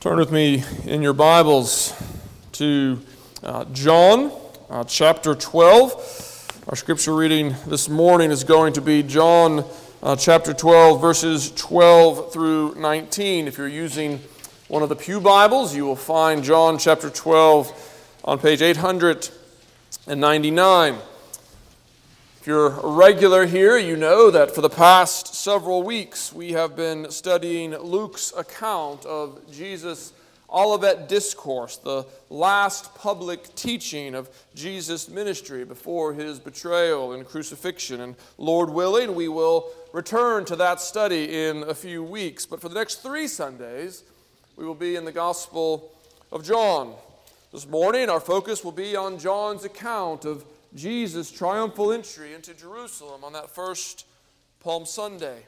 Turn with me in your Bibles to uh, John uh, chapter 12. Our scripture reading this morning is going to be John uh, chapter 12, verses 12 through 19. If you're using one of the Pew Bibles, you will find John chapter 12 on page 899. You're a regular here, you know that for the past several weeks we have been studying Luke's account of Jesus' Olivet Discourse, the last public teaching of Jesus' ministry before his betrayal and crucifixion. And Lord willing, we will return to that study in a few weeks. But for the next three Sundays, we will be in the Gospel of John. This morning, our focus will be on John's account of Jesus' triumphal entry into Jerusalem on that first Palm Sunday.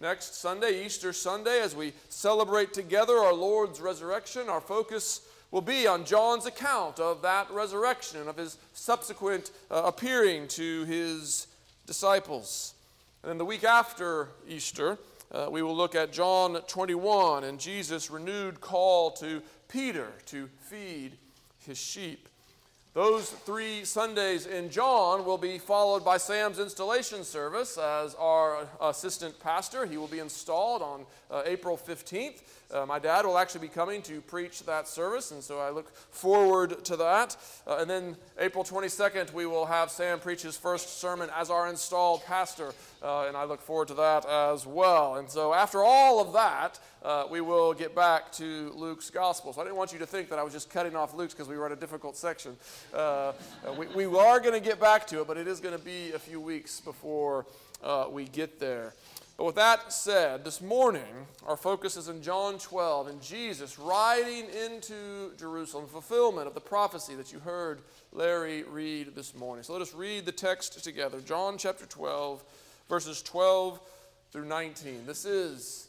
Next Sunday, Easter Sunday, as we celebrate together our Lord's resurrection, our focus will be on John's account of that resurrection and of his subsequent uh, appearing to his disciples. And then the week after Easter, uh, we will look at John 21 and Jesus' renewed call to Peter to feed his sheep. Those three Sundays in John will be followed by Sam's installation service as our assistant pastor. He will be installed on uh, April 15th. Uh, my dad will actually be coming to preach that service, and so I look forward to that. Uh, and then April 22nd, we will have Sam preach his first sermon as our installed pastor, uh, and I look forward to that as well. And so after all of that, uh, we will get back to Luke's gospel. So I didn't want you to think that I was just cutting off Luke's because we were at a difficult section. Uh, we, we are going to get back to it, but it is going to be a few weeks before we get there. But with that said, this morning, our focus is in John 12 and Jesus riding into Jerusalem, fulfillment of the prophecy that you heard Larry read this morning. So let us read the text together. John chapter 12, verses 12 through 19. This is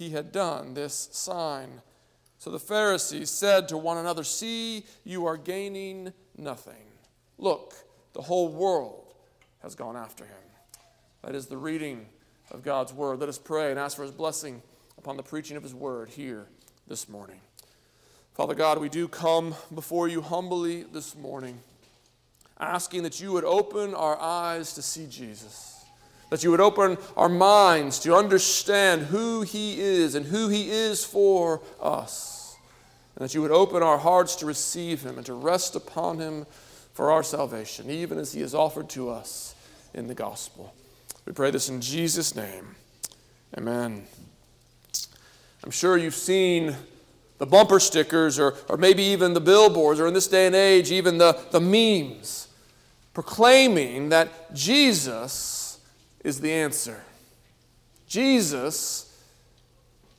he had done this sign. So the Pharisees said to one another, See, you are gaining nothing. Look, the whole world has gone after him. That is the reading of God's word. Let us pray and ask for his blessing upon the preaching of his word here this morning. Father God, we do come before you humbly this morning, asking that you would open our eyes to see Jesus, that you would open our minds to understand who he is and who he is for us, and that you would open our hearts to receive him and to rest upon him for our salvation, even as he is offered to us in the gospel. We pray this in Jesus' name. Amen. I'm sure you've seen the bumper stickers or, or maybe even the billboards, or in this day and age, even the, the memes proclaiming that Jesus is the answer. Jesus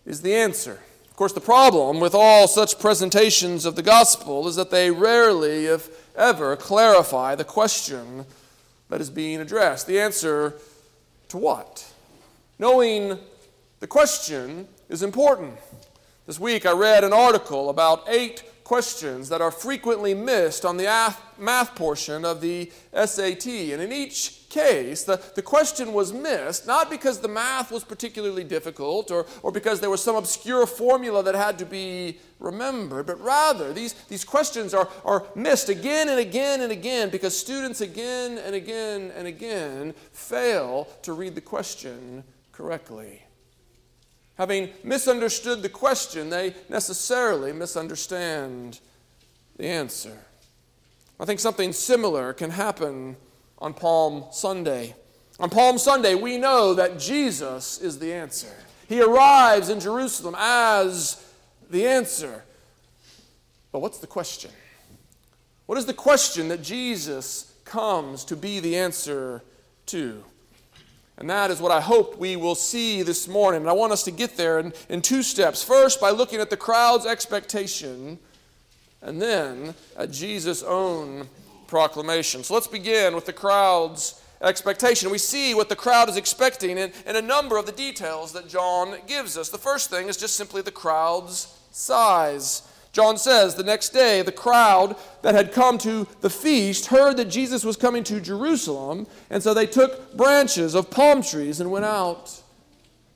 is the answer. Of course, the problem with all such presentations of the gospel is that they rarely, if ever, clarify the question that is being addressed. The answer to what? Knowing the question is important. This week I read an article about eight questions that are frequently missed on the math portion of the SAT. And in each case, the, the question was missed not because the math was particularly difficult or, or because there was some obscure formula that had to be remembered, but rather these, these questions are, are missed again and again and again because students again and again and again fail to read the question correctly. Having misunderstood the question, they necessarily misunderstand the answer. I think something similar can happen on Palm Sunday. On Palm Sunday, we know that Jesus is the answer. He arrives in Jerusalem as the answer. But what's the question? What is the question that Jesus comes to be the answer to? And that is what I hope we will see this morning. And I want us to get there in, in two steps. First, by looking at the crowd's expectation, and then at Jesus' own proclamation. So let's begin with the crowd's expectation. We see what the crowd is expecting in, in a number of the details that John gives us. The first thing is just simply the crowd's size. John says, The next day, the crowd that had come to the feast heard that Jesus was coming to Jerusalem, and so they took branches of palm trees and went out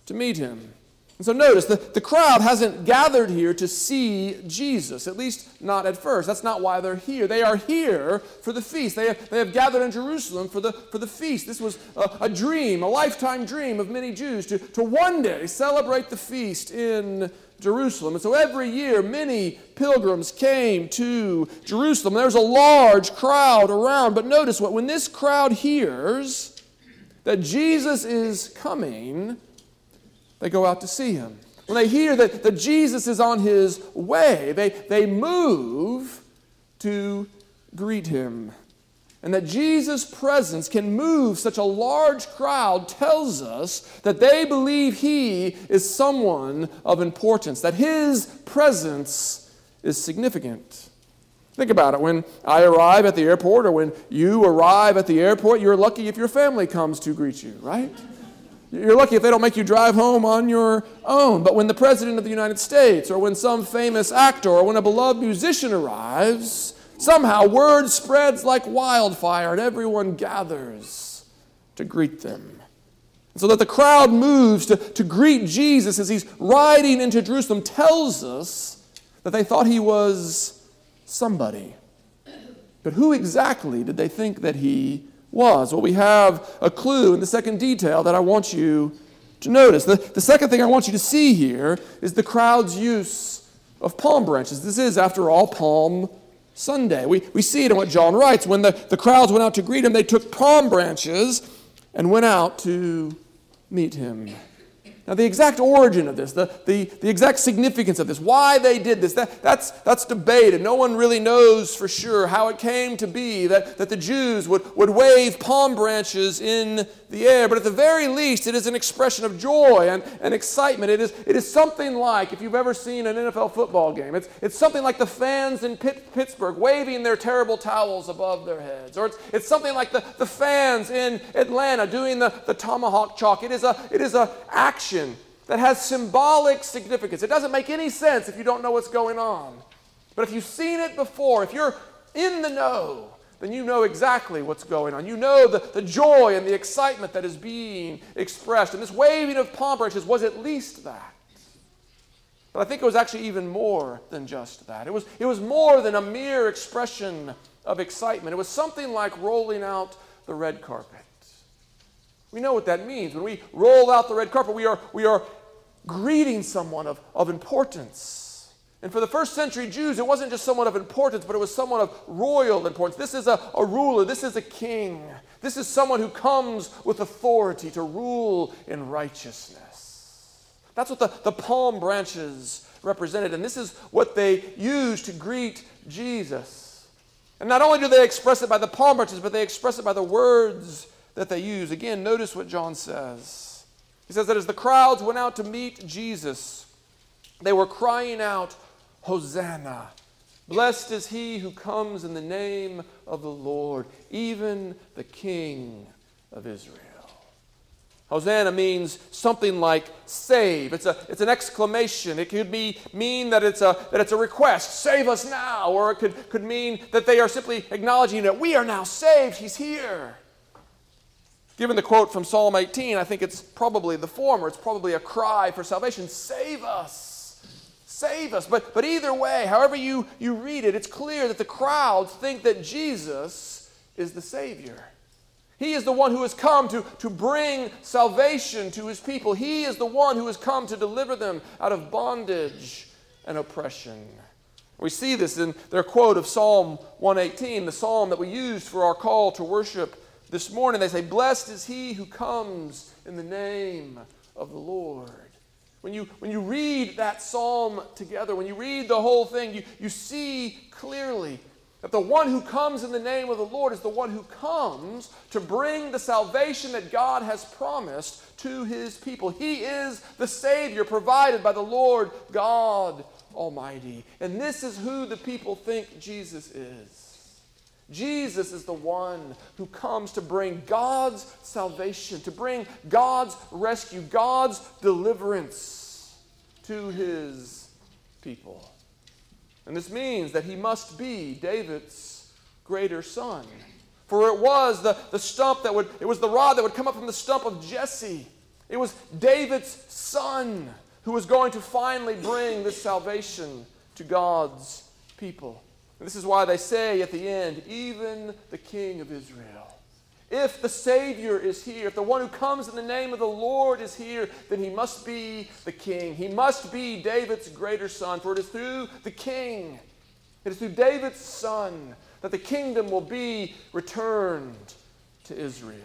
to meet him. And so notice, the, the crowd hasn't gathered here to see Jesus, at least not at first. That's not why they're here. They are here for the feast. They have, they have gathered in Jerusalem for the, for the feast. This was a, a dream, a lifetime dream of many Jews to, to one day celebrate the feast in Jerusalem. And so every year, many pilgrims came to Jerusalem. There's a large crowd around. But notice what, when this crowd hears that Jesus is coming, they go out to see him. When they hear that, that Jesus is on his way, they, they move to greet him. And that Jesus' presence can move such a large crowd tells us that they believe he is someone of importance, that his presence is significant. Think about it. When I arrive at the airport or when you arrive at the airport, you're lucky if your family comes to greet you, right? You're lucky if they don't make you drive home on your own. But when the President of the United States or when some famous actor or when a beloved musician arrives, Somehow, word spreads like wildfire, and everyone gathers to greet them. So that the crowd moves to, to greet Jesus as he's riding into Jerusalem tells us that they thought he was somebody. But who exactly did they think that he was? Well, we have a clue in the second detail that I want you to notice. The, the second thing I want you to see here is the crowd's use of palm branches. This is, after all, Palm Sunday. We, we see it in what John writes. When the, the crowds went out to greet him, they took palm branches and went out to meet him. Now, the exact origin of this, the, the, the exact significance of this, why they did this, that, that's, that's debated. No one really knows for sure how it came to be that, that the Jews would, would wave palm branches in the air. But at the very least, it is an expression of joy and, and excitement. It is, it is something like, if you've ever seen an NFL football game, it's, it's something like the fans in Pitt, Pittsburgh waving their terrible towels above their heads. Or it's, it's something like the, the fans in Atlanta doing the, the tomahawk chop. It is a, it is a action action that has symbolic significance. It doesn't make any sense if you don't know what's going on. But if you've seen it before, if you're in the know, then you know exactly what's going on. You know the, the joy and the excitement that is being expressed. And this waving of palm branches was at least that. But I think it was actually even more than just that. It was, it was more than a mere expression of excitement. It was something like rolling out the red carpet. We know what that means. When we roll out the red carpet, we are, we are greeting someone of, of importance. And for the first century Jews, it wasn't just someone of importance, but it was someone of royal importance. This is a, a ruler, this is a king. This is someone who comes with authority to rule in righteousness. That's what the, the palm branches represented. And this is what they used to greet Jesus. And not only do they express it by the palm branches, but they express it by the words that they use. Again, notice what John says. He says that as the crowds went out to meet Jesus, they were crying out, Hosanna! Blessed is he who comes in the name of the Lord, even the King of Israel. Hosanna means something like save. It's, a, it's an exclamation. It could be, mean that it's, a, that it's a request, save us now. Or it could, could mean that they are simply acknowledging that we are now saved, he's here. Given the quote from Psalm 18, I think it's probably the former. It's probably a cry for salvation save us! Save us! But, but either way, however you, you read it, it's clear that the crowds think that Jesus is the Savior. He is the one who has come to, to bring salvation to his people. He is the one who has come to deliver them out of bondage and oppression. We see this in their quote of Psalm 118, the psalm that we used for our call to worship this morning. They say, Blessed is he who comes in the name of the Lord. When you, when you read that psalm together, when you read the whole thing, you, you see clearly that the one who comes in the name of the Lord is the one who comes to bring the salvation that God has promised to his people. He is the Savior provided by the Lord God Almighty. And this is who the people think Jesus is. Jesus is the one who comes to bring God's salvation, to bring God's rescue, God's deliverance to his people. And this means that he must be David's greater son. For it was the, the stump that would, it was the rod that would come up from the stump of Jesse. It was David's son who was going to finally bring this salvation to God's people. And this is why they say at the end, even the King of Israel. If the Savior is here, if the one who comes in the name of the Lord is here, then he must be the King. He must be David's greater son, for it is through the King, it is through David's son, that the kingdom will be returned to Israel.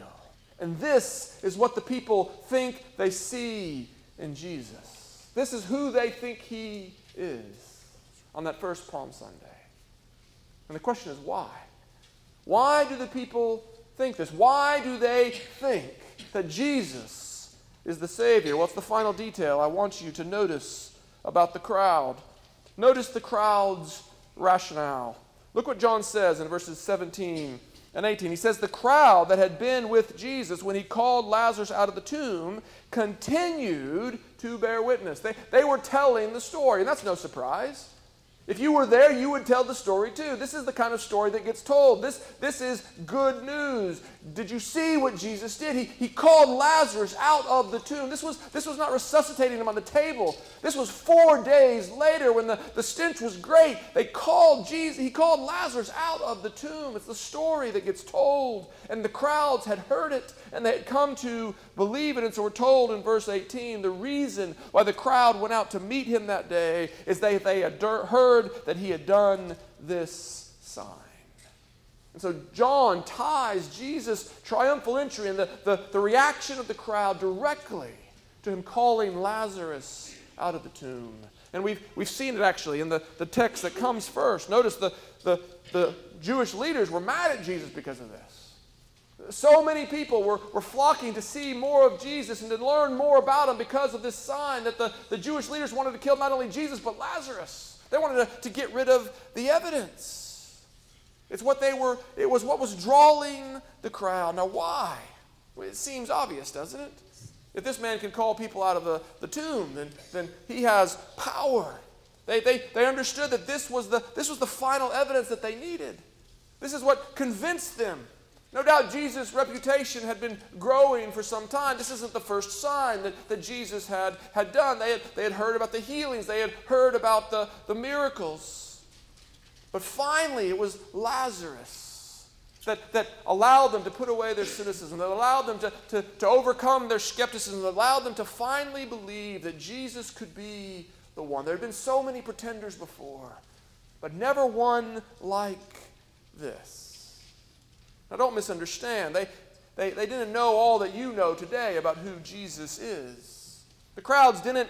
And this is what the people think they see in Jesus. This is who they think he is on that first Palm Sunday. And the question is why? Why do the people think this? Why do they think that Jesus is the Savior? It's the final detail I want you to notice about the crowd. Notice the crowd's rationale. Look what John says in verses 17 and 18. He says, The crowd that had been with Jesus when he called Lazarus out of the tomb continued to bear witness. They, they were telling the story, and that's no surprise. If you were there, you would tell the story too. This is the kind of story that gets told. This, this is good news. Did you see what Jesus did? He, he called Lazarus out of the tomb. This was, this was not resuscitating him on the table. This was four days later when the, the stench was great. They called Jesus, he called Lazarus out of the tomb. It's the story that gets told. And the crowds had heard it and they had come to believe it. And so we're told in verse 18 the reason why the crowd went out to meet him that day is they, they had heard that he had done this sign. And so John ties Jesus' triumphal entry and the, the, the reaction of the crowd directly to him calling Lazarus out of the tomb. And we've, we've seen it actually in the, the text that comes first. Notice the, the, the Jewish leaders were mad at Jesus because of this. So many people were, were flocking to see more of Jesus and to learn more about him because of this sign that the, the Jewish leaders wanted to kill not only Jesus, but Lazarus. They wanted to, to get rid of the evidence. It's what they were, it was what was drawing the crowd. Now, why? It seems obvious, doesn't it? If this man can call people out of the, the tomb, then, then he has power. They, they, they understood that this was, the, this was the final evidence that they needed. This is what convinced them no doubt Jesus' reputation had been growing for some time. This isn't the first sign that, that Jesus had, had done. They had, they had heard about the healings, they had heard about the, the miracles. But finally, it was Lazarus that, that allowed them to put away their cynicism, that allowed them to, to, to overcome their skepticism, that allowed them to finally believe that Jesus could be the one. There had been so many pretenders before, but never one like this. Now, don't misunderstand. They, they, they didn't know all that you know today about who Jesus is. The crowds didn't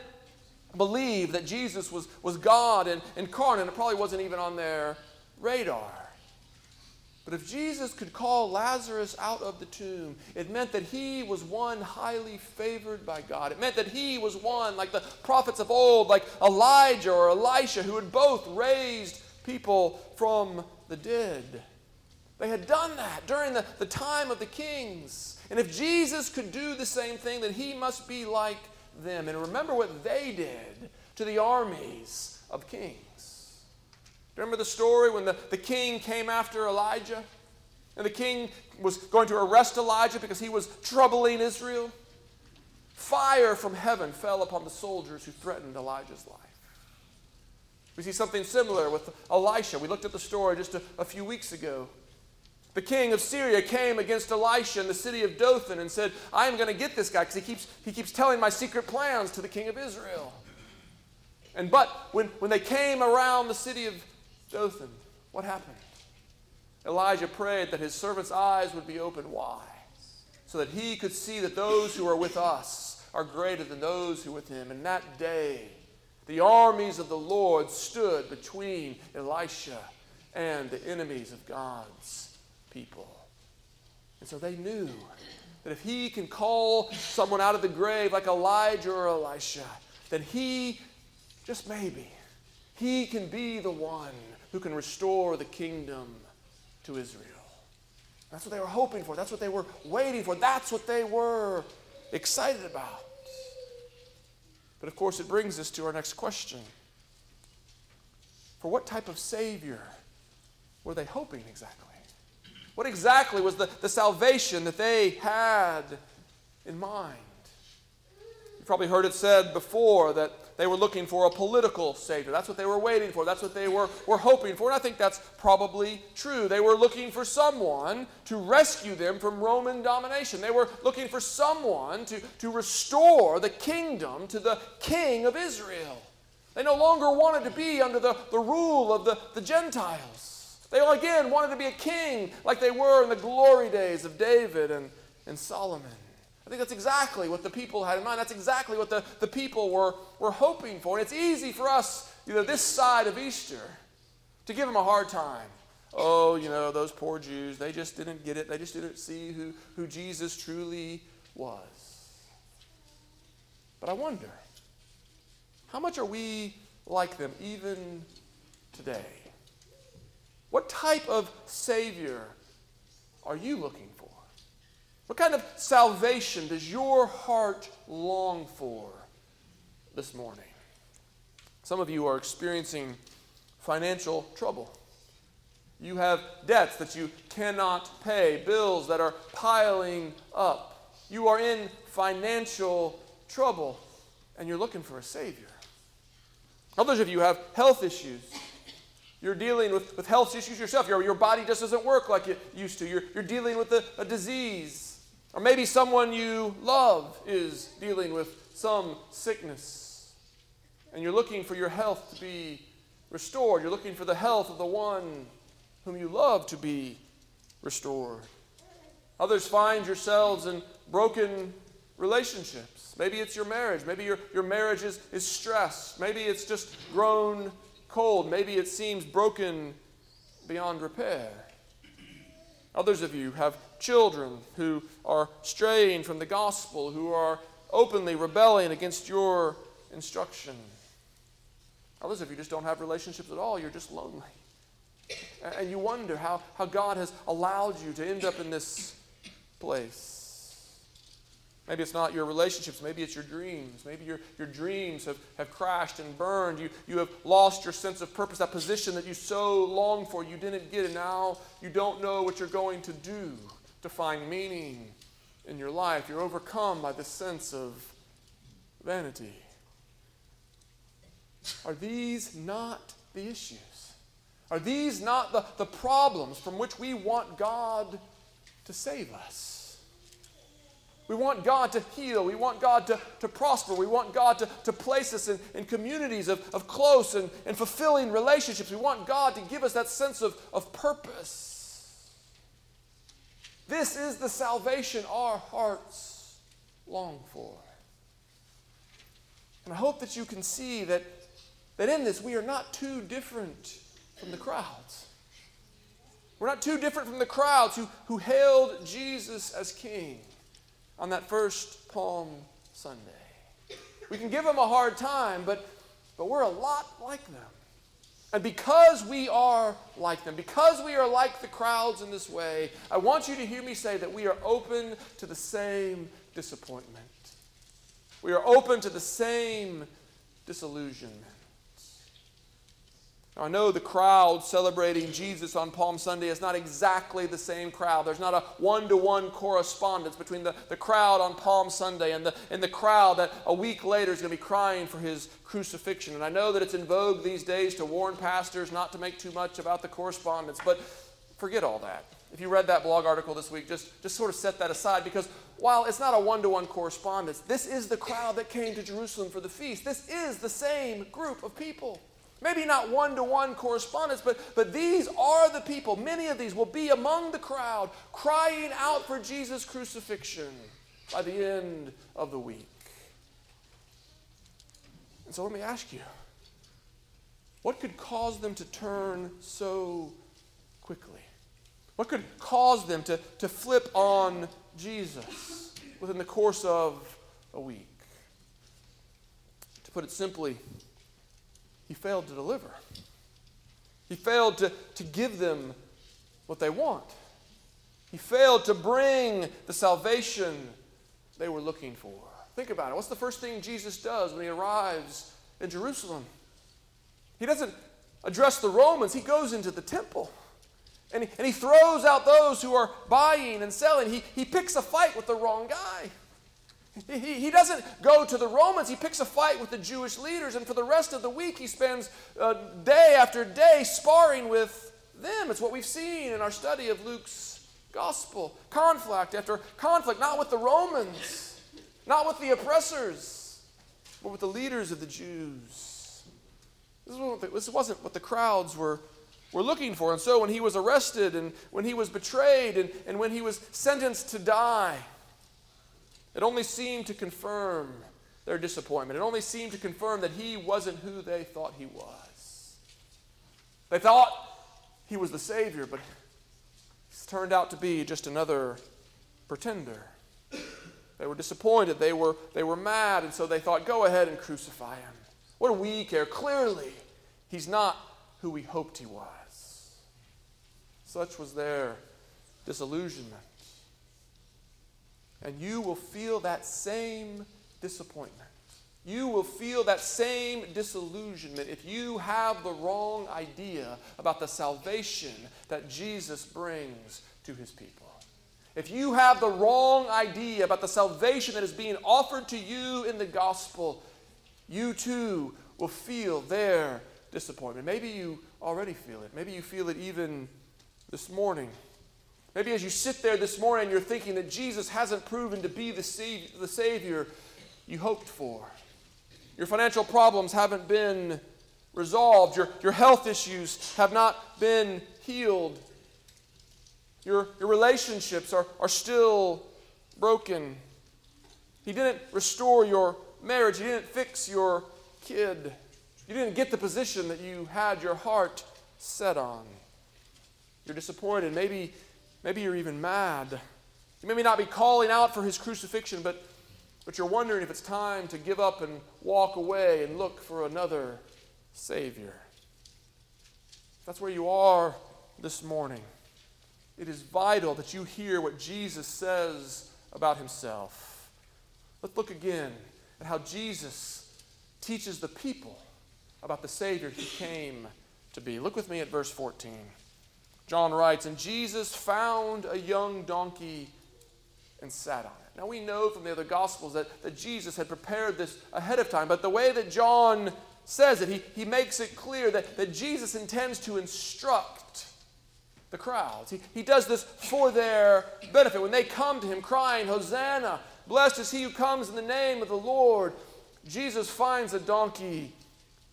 believe that Jesus was, was God and incarnate. It probably wasn't even on their radar. But if Jesus could call Lazarus out of the tomb, it meant that he was one highly favored by God. It meant that he was one, like the prophets of old, like Elijah or Elisha, who had both raised people from the dead. They had done that during the, the time of the kings. And if Jesus could do the same thing, then he must be like them. And remember what they did to the armies of kings. Remember the story when the, the king came after Elijah? And the king was going to arrest Elijah because he was troubling Israel? Fire from heaven fell upon the soldiers who threatened Elijah's life. We see something similar with Elisha. We looked at the story just a, a few weeks ago. The king of Syria came against Elisha in the city of Dothan and said, I am going to get this guy because he keeps, he keeps telling my secret plans to the king of Israel. And but when, when they came around the city of Dothan, what happened? Elijah prayed that his servant's eyes would be opened. Why? So that he could see that those who are with us are greater than those who are with him. And that day, the armies of the Lord stood between Elisha and the enemies of God's people. And so they knew that if he can call someone out of the grave like Elijah or Elisha, then he, just maybe, he can be the one who can restore the kingdom to Israel. That's what they were hoping for. That's what they were waiting for. That's what they were excited about. But of course, it brings us to our next question. For what type of Savior were they hoping exactly? What exactly was the, the salvation that they had in mind? You've probably heard it said before that they were looking for a political Savior. That's what they were waiting for. That's what they were, were hoping for. And I think that's probably true. They were looking for someone to rescue them from Roman domination. They were looking for someone to, to restore the kingdom to the king of Israel. They no longer wanted to be under the, the rule of the, the Gentiles. They all again wanted to be a king like they were in the glory days of David and, and Solomon. I think that's exactly what the people had in mind. That's exactly what the, the people were, were hoping for. And it's easy for us, you know, this side of Easter, to give them a hard time. Oh, you know, those poor Jews, they just didn't get it. They just didn't see who, who Jesus truly was. But I wonder, how much are we like them even today? What type of Savior are you looking for? What kind of salvation does your heart long for this morning? Some of you are experiencing financial trouble. You have debts that you cannot pay, bills that are piling up. You are in financial trouble, and you're looking for a Savior. Others of you have health issues. You're dealing with, with health issues yourself. Your, your body just doesn't work like it used to. You're, you're dealing with a, a disease. Or maybe someone you love is dealing with some sickness. And you're looking for your health to be restored. You're looking for the health of the one whom you love to be restored. Others find yourselves in broken relationships. Maybe it's your marriage. Maybe your, your marriage is, is stressed. Maybe it's just grown cold. Maybe it seems broken beyond repair. Others of you have children who are straying from the gospel, who are openly rebelling against your instruction. Others of you just don't have relationships at all. You're just lonely. And you wonder how, how God has allowed you to end up in this place. Maybe it's not your relationships, maybe it's your dreams. Maybe your, your dreams have, have crashed and burned. You, you have lost your sense of purpose, that position that you so longed for, you didn't get, and now you don't know what you're going to do to find meaning in your life. You're overcome by the sense of vanity. Are these not the issues? Are these not the, the problems from which we want God to save us? We want God to heal. We want God to, to prosper. We want God to, to place us in, in communities of, of close and, and fulfilling relationships. We want God to give us that sense of, of purpose. This is the salvation our hearts long for. And I hope that you can see that, that in this we are not too different from the crowds. We're not too different from the crowds who, who hailed Jesus as king on that first Palm Sunday. We can give them a hard time, but, but we're a lot like them. And because we are like them, because we are like the crowds in this way, I want you to hear me say that we are open to the same disappointment. We are open to the same disillusionment. I know the crowd celebrating Jesus on Palm Sunday is not exactly the same crowd. There's not a one to one correspondence between the, the crowd on Palm Sunday and the, and the crowd that a week later is going to be crying for his crucifixion. And I know that it's in vogue these days to warn pastors not to make too much about the correspondence, but forget all that. If you read that blog article this week, just, just sort of set that aside because while it's not a one to one correspondence, this is the crowd that came to Jerusalem for the feast. This is the same group of people. Maybe not one to one correspondence, but, but these are the people. Many of these will be among the crowd crying out for Jesus' crucifixion by the end of the week. And so let me ask you what could cause them to turn so quickly? What could cause them to, to flip on Jesus within the course of a week? To put it simply, he failed to deliver. He failed to, to give them what they want. He failed to bring the salvation they were looking for. Think about it. What's the first thing Jesus does when he arrives in Jerusalem? He doesn't address the Romans, he goes into the temple. And he, and he throws out those who are buying and selling. He, he picks a fight with the wrong guy. He, he doesn't go to the Romans, he picks a fight with the Jewish leaders, and for the rest of the week, he spends uh, day after day sparring with them. It's what we've seen in our study of Luke's gospel. Conflict after conflict, not with the Romans, not with the oppressors, but with the leaders of the Jews. This, this wasn't what the crowds were were looking for. And so when he was arrested and when he was betrayed and, and when he was sentenced to die, it only seemed to confirm their disappointment. It only seemed to confirm that he wasn't who they thought he was. They thought he was the Savior, but he's turned out to be just another pretender. They were disappointed. They were, they were mad, and so they thought, go ahead and crucify him. What do we care? Clearly, he's not who we hoped he was. Such was their disillusionment. And you will feel that same disappointment. You will feel that same disillusionment if you have the wrong idea about the salvation that Jesus brings to his people. If you have the wrong idea about the salvation that is being offered to you in the gospel, you too will feel their disappointment. Maybe you already feel it. Maybe you feel it even this morning. Maybe as you sit there this morning, you're thinking that Jesus hasn't proven to be the, the Savior you hoped for. Your financial problems haven't been resolved. Your, your health issues have not been healed. Your, your relationships are, are still broken. He didn't restore your marriage. He didn't fix your kid. You didn't get the position that you had your heart set on. You're disappointed. Maybe Maybe you're even mad. You may not be calling out for his crucifixion, but, but you're wondering if it's time to give up and walk away and look for another Savior. If that's where you are this morning. It is vital that you hear what Jesus says about himself. Let's look again at how Jesus teaches the people about the Savior he came to be. Look with me at verse 14. John writes, And Jesus found a young donkey and sat on it. Now we know from the other Gospels that, that Jesus had prepared this ahead of time, but the way that John says it, he, he makes it clear that, that Jesus intends to instruct the crowds. He, he does this for their benefit. When they come to him crying, Hosanna, blessed is he who comes in the name of the Lord, Jesus finds a donkey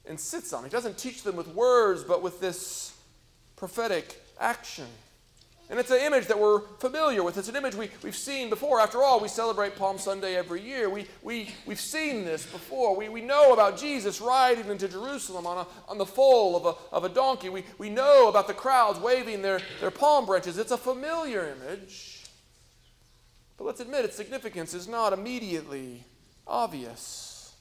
and sits on it. He doesn't teach them with words, but with this prophetic action. And it's an image that we're familiar with. It's an image we, we've seen before. After all, we celebrate Palm Sunday every year. We, we, we've seen this before. We, we know about Jesus riding into Jerusalem on, a, on the foal of a, of a donkey. We, we know about the crowds waving their, their palm branches. It's a familiar image. But let's admit its significance is not immediately obvious.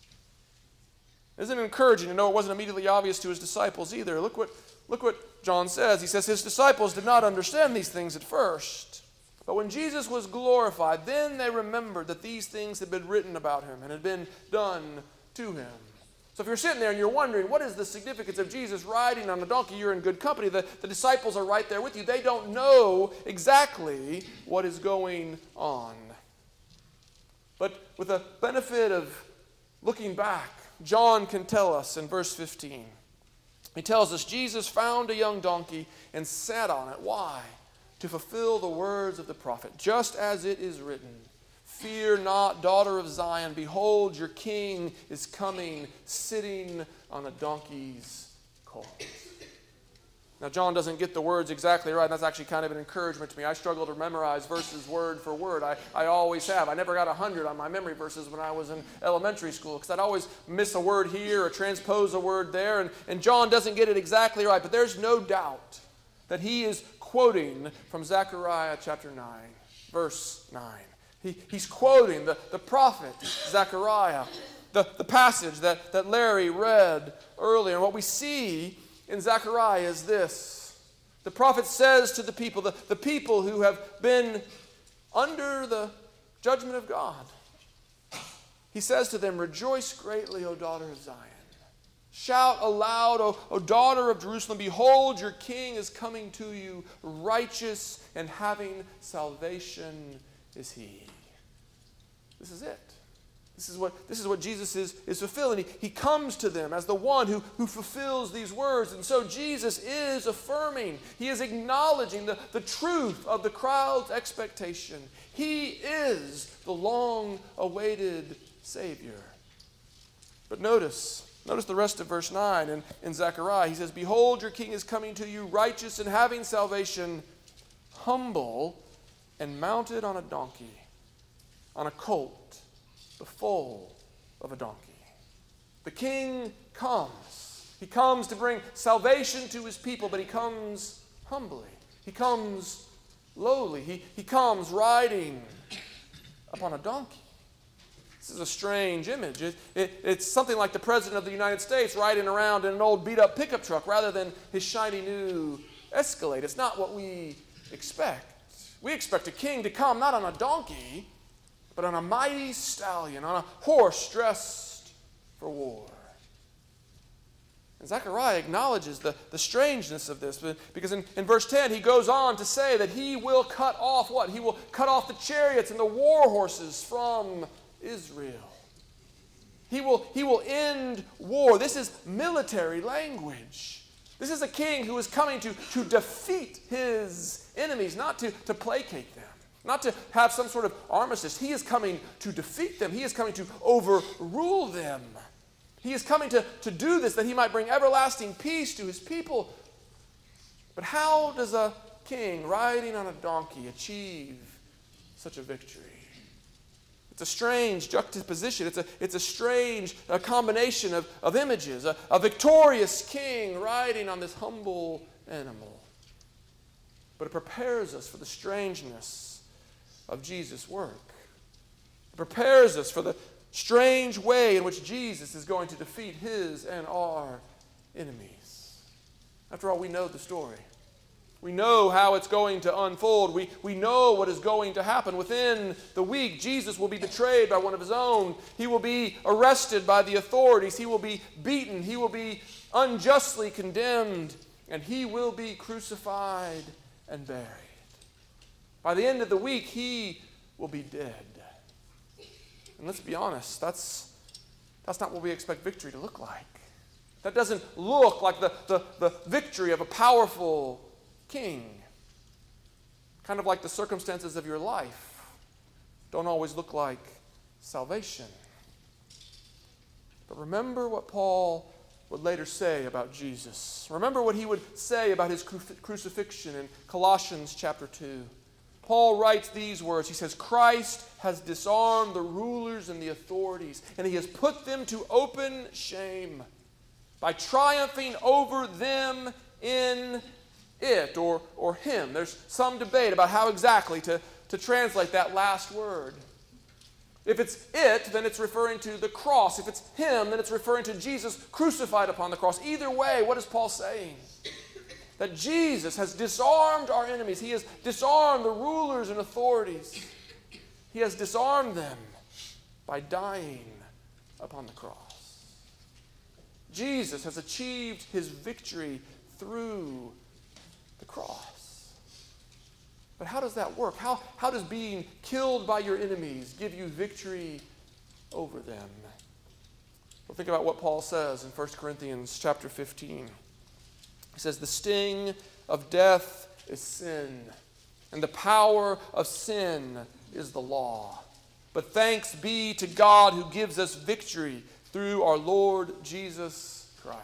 Isn't it encouraging to know it wasn't immediately obvious to his disciples either? Look what, look what John says. He says his disciples did not understand these things at first. But when Jesus was glorified, then they remembered that these things had been written about him and had been done to him. So if you're sitting there and you're wondering, what is the significance of Jesus riding on a donkey, you're in good company. The, the disciples are right there with you. They don't know exactly what is going on. But with the benefit of looking back, John can tell us in verse 15 he tells us Jesus found a young donkey and sat on it. Why? To fulfill the words of the prophet, just as it is written Fear not, daughter of Zion. Behold, your king is coming, sitting on a donkey's colt. Now, John doesn't get the words exactly right. And that's actually kind of an encouragement to me. I struggle to memorize verses word for word. I, I always have. I never got 100 on my memory verses when I was in elementary school because I'd always miss a word here or transpose a word there. And, and John doesn't get it exactly right. But there's no doubt that he is quoting from Zechariah chapter 9, verse 9. He, he's quoting the, the prophet Zechariah, the, the passage that, that Larry read earlier. And what we see in Zechariah is this the prophet says to the people, the, the people who have been under the judgment of God, he says to them, Rejoice greatly, O daughter of Zion. Shout aloud, o, o daughter of Jerusalem, behold, your king is coming to you, righteous and having salvation is he. This is it. This is what, this is what Jesus is, is fulfilling. He, he comes to them as the one who, who fulfills these words. And so Jesus is affirming, he is acknowledging the, the truth of the crowd's expectation. He is the long awaited Savior. But notice, notice the rest of verse 9 in, in Zechariah. He says, Behold, your king is coming to you, righteous and having salvation, humble and mounted on a donkey, on a colt the foal of a donkey. The king comes. He comes to bring salvation to his people, but he comes humbly. He comes lowly. He, he comes riding upon a donkey. This is a strange image. It, it, it's something like the President of the United States riding around in an old beat up pickup truck rather than his shiny new Escalade. It's not what we expect. We expect a king to come not on a donkey, but on a mighty stallion, on a horse dressed for war. And Zechariah acknowledges the, the strangeness of this because in, in verse 10 he goes on to say that he will cut off what? He will cut off the chariots and the war horses from Israel. He will, he will end war. This is military language. This is a king who is coming to, to defeat his enemies, not to, to placate them not to have some sort of armistice. He is coming to defeat them, He is coming to overrule them. He is coming to, to do this that He might bring everlasting peace to His people. But how does a king riding on a donkey achieve such a victory? It's a strange juxtaposition. It's a, it's a strange a combination of, of images. A, a victorious king riding on this humble animal. But it prepares us for the strangeness of Jesus' work. It prepares us for the strange way in which Jesus is going to defeat his and our enemies. After all, we know the story. We know how it's going to unfold. We, we know what is going to happen. Within the week, Jesus will be betrayed by one of his own. He will be arrested by the authorities. He will be beaten. He will be unjustly condemned. And he will be crucified and buried. By the end of the week, he will be dead. And let's be honest, that's, that's not what we expect victory to look like. That doesn't look like the, the, the victory of a powerful king. Kind of like the circumstances of your life don't always look like salvation. But remember what Paul would later say about Jesus. Remember what he would say about his crucifixion in Colossians chapter 2. Paul writes these words. He says, Christ has disarmed the rulers and the authorities, and he has put them to open shame by triumphing over them in it or, or him. There's some debate about how exactly to, to translate that last word. If it's it, then it's referring to the cross. If it's him, then it's referring to Jesus crucified upon the cross. Either way, what is Paul saying? That Jesus has disarmed our enemies. He has disarmed the rulers and authorities. He has disarmed them by dying upon the cross. Jesus has achieved his victory through the cross. But how does that work? How, how does being killed by your enemies give you victory over them? Well, think about what Paul says in 1 Corinthians chapter 15. He says, The sting of death is sin, and the power of sin is the law. But thanks be to God who gives us victory through our Lord Jesus Christ.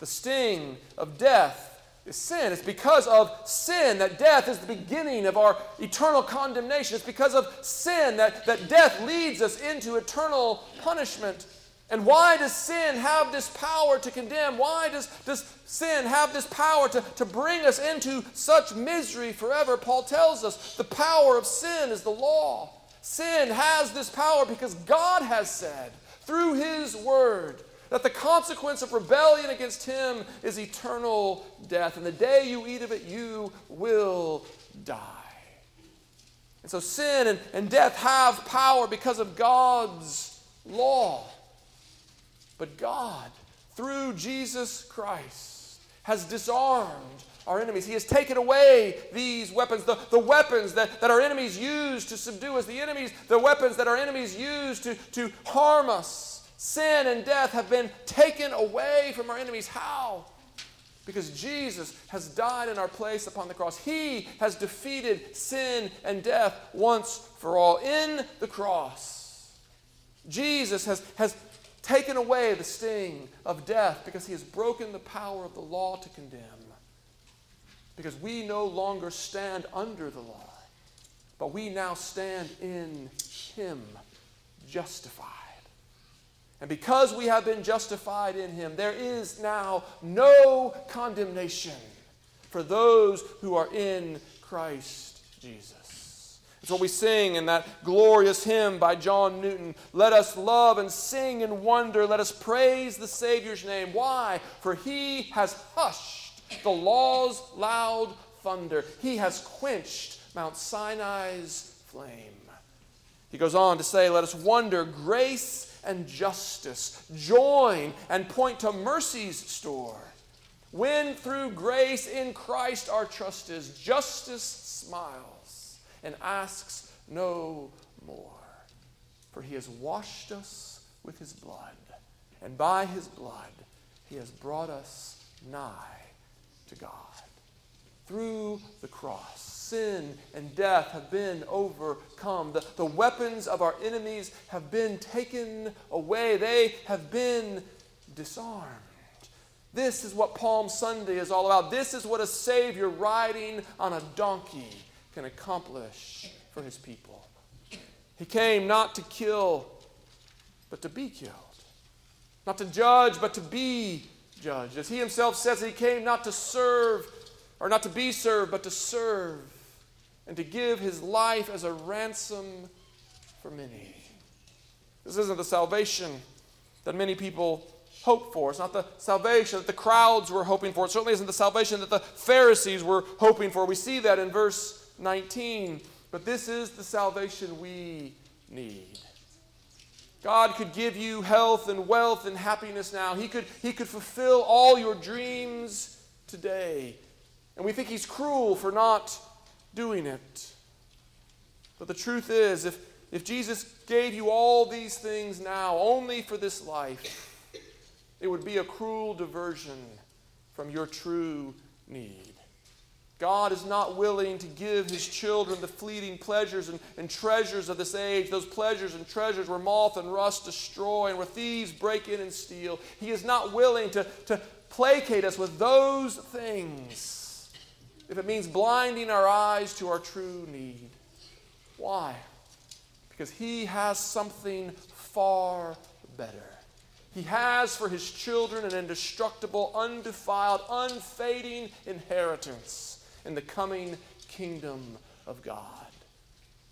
The sting of death is sin. It's because of sin that death is the beginning of our eternal condemnation. It's because of sin that, that death leads us into eternal punishment. And why does sin have this power to condemn? Why does, does sin have this power to, to bring us into such misery forever? Paul tells us the power of sin is the law. Sin has this power because God has said through His Word that the consequence of rebellion against Him is eternal death. And the day you eat of it, you will die. And so sin and, and death have power because of God's law. But God, through Jesus Christ, has disarmed our enemies. He has taken away these weapons, the, the weapons that, that our enemies use to subdue us, the enemies, the weapons that our enemies use to, to harm us. Sin and death have been taken away from our enemies. How? Because Jesus has died in our place upon the cross. He has defeated sin and death once for all. In the cross, Jesus has, has taken away the sting of death because he has broken the power of the law to condemn. Because we no longer stand under the law, but we now stand in him, justified. And because we have been justified in him, there is now no condemnation for those who are in Christ Jesus. It's what we sing in that glorious hymn by John Newton. Let us love and sing and wonder. Let us praise the Savior's name. Why? For he has hushed the law's loud thunder, he has quenched Mount Sinai's flame. He goes on to say, Let us wonder grace and justice, join and point to mercy's store. When through grace in Christ our trust is, justice smiles and asks no more. For he has washed us with his blood, and by his blood he has brought us nigh to God. Through the cross, sin and death have been overcome. The, the weapons of our enemies have been taken away, they have been disarmed. This is what Palm Sunday is all about. This is what a Savior riding on a donkey can accomplish for his people. He came not to kill, but to be killed. Not to judge, but to be judged. As he himself says, he came not to serve, or not to be served, but to serve, and to give his life as a ransom for many. This isn't the salvation that many people hope for. It's not the salvation that the crowds were hoping for. It certainly isn't the salvation that the Pharisees were hoping for. We see that in verse 19. But this is the salvation we need. God could give you health and wealth and happiness now. He could, he could fulfill all your dreams today. And we think He's cruel for not doing it. But the truth is, if, if Jesus gave you all these things now only for this life, it would be a cruel diversion from your true need. God is not willing to give his children the fleeting pleasures and, and, treasures of this age, those pleasures and treasures where moth and rust destroy and where thieves break in and steal. He is not willing to, to placate us with those things if it means blinding our eyes to our true need. Why? Because he has something far better. He has for his children an indestructible, undefiled, unfading inheritance in the coming kingdom of God.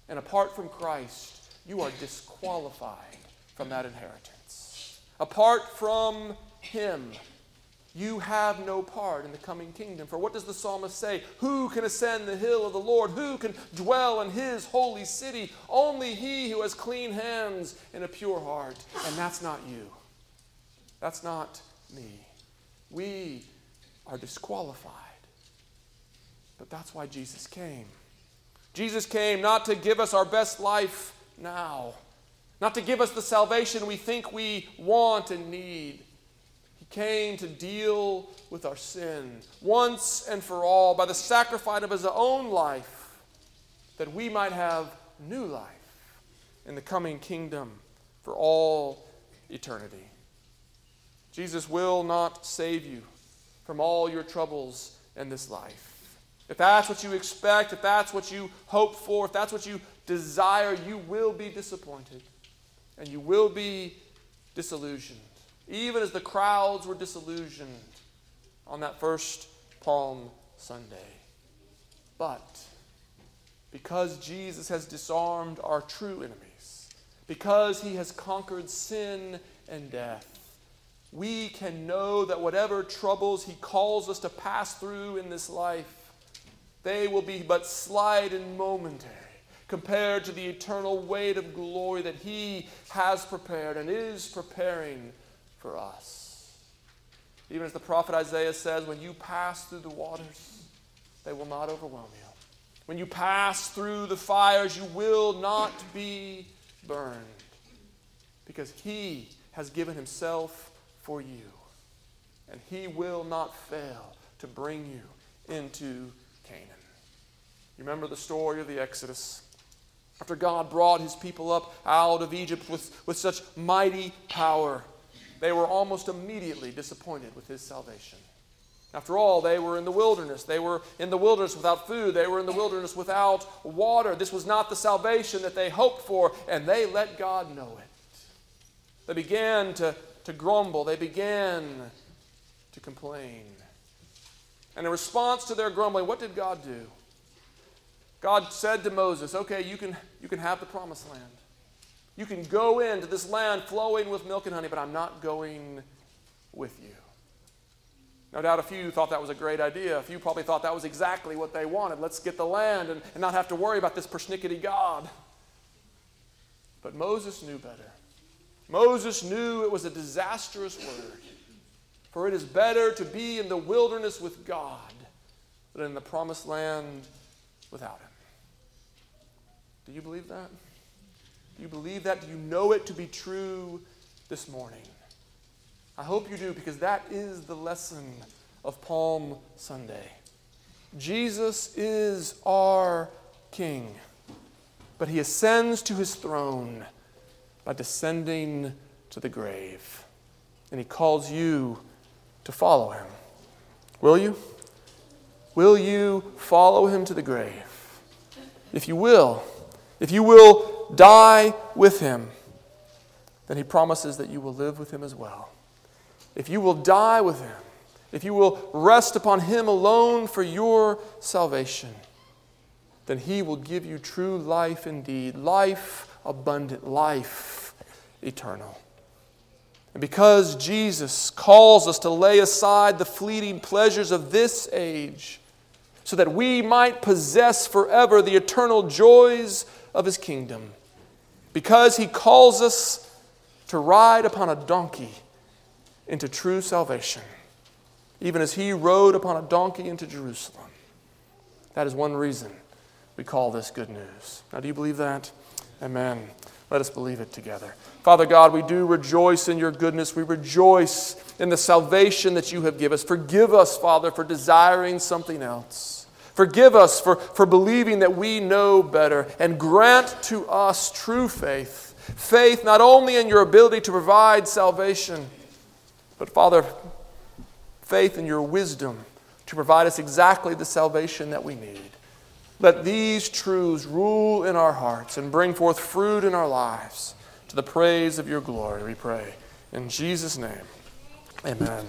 And apart from Christ, you are disqualified from that inheritance. Apart from Him, you have no part in the coming kingdom. For what does the psalmist say? Who can ascend the hill of the Lord? Who can dwell in his holy city? Only he who has clean hands and a pure heart. And that's not you. That's not me. We are disqualified. But that's why Jesus came. Jesus came not to give us our best life now, not to give us the salvation we think we want and need. He came to deal with our sin once and for all by the sacrifice of his own life that we might have new life in the coming kingdom for all eternity. Jesus will not save you from all your troubles in this life. If that's what you expect, if that's what you hope for, if that's what you desire, you will be disappointed and you will be disillusioned. Even as the crowds were disillusioned on that first Palm Sunday. But because Jesus has disarmed our true enemies, because he has conquered sin and death, we can know that whatever troubles he calls us to pass through in this life, they will be but slight and momentary compared to the eternal weight of glory that He has prepared and is preparing for us. Even as the prophet Isaiah says, when you pass through the waters, they will not overwhelm you. When you pass through the fires, you will not be burned because He has given Himself for you. And He will not fail to bring you into Canaan. You remember the story of the Exodus. After God brought his people up out of Egypt with, with such mighty power, they were almost immediately disappointed with his salvation. After all, they were in the wilderness. They were in the wilderness without food. They were in the wilderness without water. This was not the salvation that they hoped for, and they let God know it. They began to, to grumble. They began to complain. And in response to their grumbling, what did God do? God said to Moses, Okay, you can, you can have the promised land. You can go into this land flowing with milk and honey, but I'm not going with you. No doubt a few thought that was a great idea. A few probably thought that was exactly what they wanted. Let's get the land and, and not have to worry about this persnickety God. But Moses knew better. Moses knew it was a disastrous word. For it is better to be in the wilderness with God than in the promised land without Him. Do you believe that? Do you believe that? Do you know it to be true this morning? I hope you do because that is the lesson of Palm Sunday. Jesus is our King, but he ascends to his throne by descending to the grave. And he calls you to follow him. Will you? Will you follow him to the grave? If you will, if you will die with him, then he promises that you will live with him as well. If you will die with him, if you will rest upon him alone for your salvation, then he will give you true life indeed, life abundant, life eternal. And because Jesus calls us to lay aside the fleeting pleasures of this age, so that we might possess forever the eternal joys of his kingdom. Because he calls us to ride upon a donkey into true salvation, even as he rode upon a donkey into Jerusalem. That is one reason we call this good news. Now, do you believe that? Amen. Let us believe it together. Father God, we do rejoice in your goodness. We rejoice in the salvation that you have given us. Forgive us, Father, for desiring something else. Forgive us for, for believing that we know better. And grant to us true faith. Faith not only in your ability to provide salvation, but, Father, faith in your wisdom to provide us exactly the salvation that we need. Let these truths rule in our hearts and bring forth fruit in our lives to the praise of your glory, we pray. In Jesus' name, amen.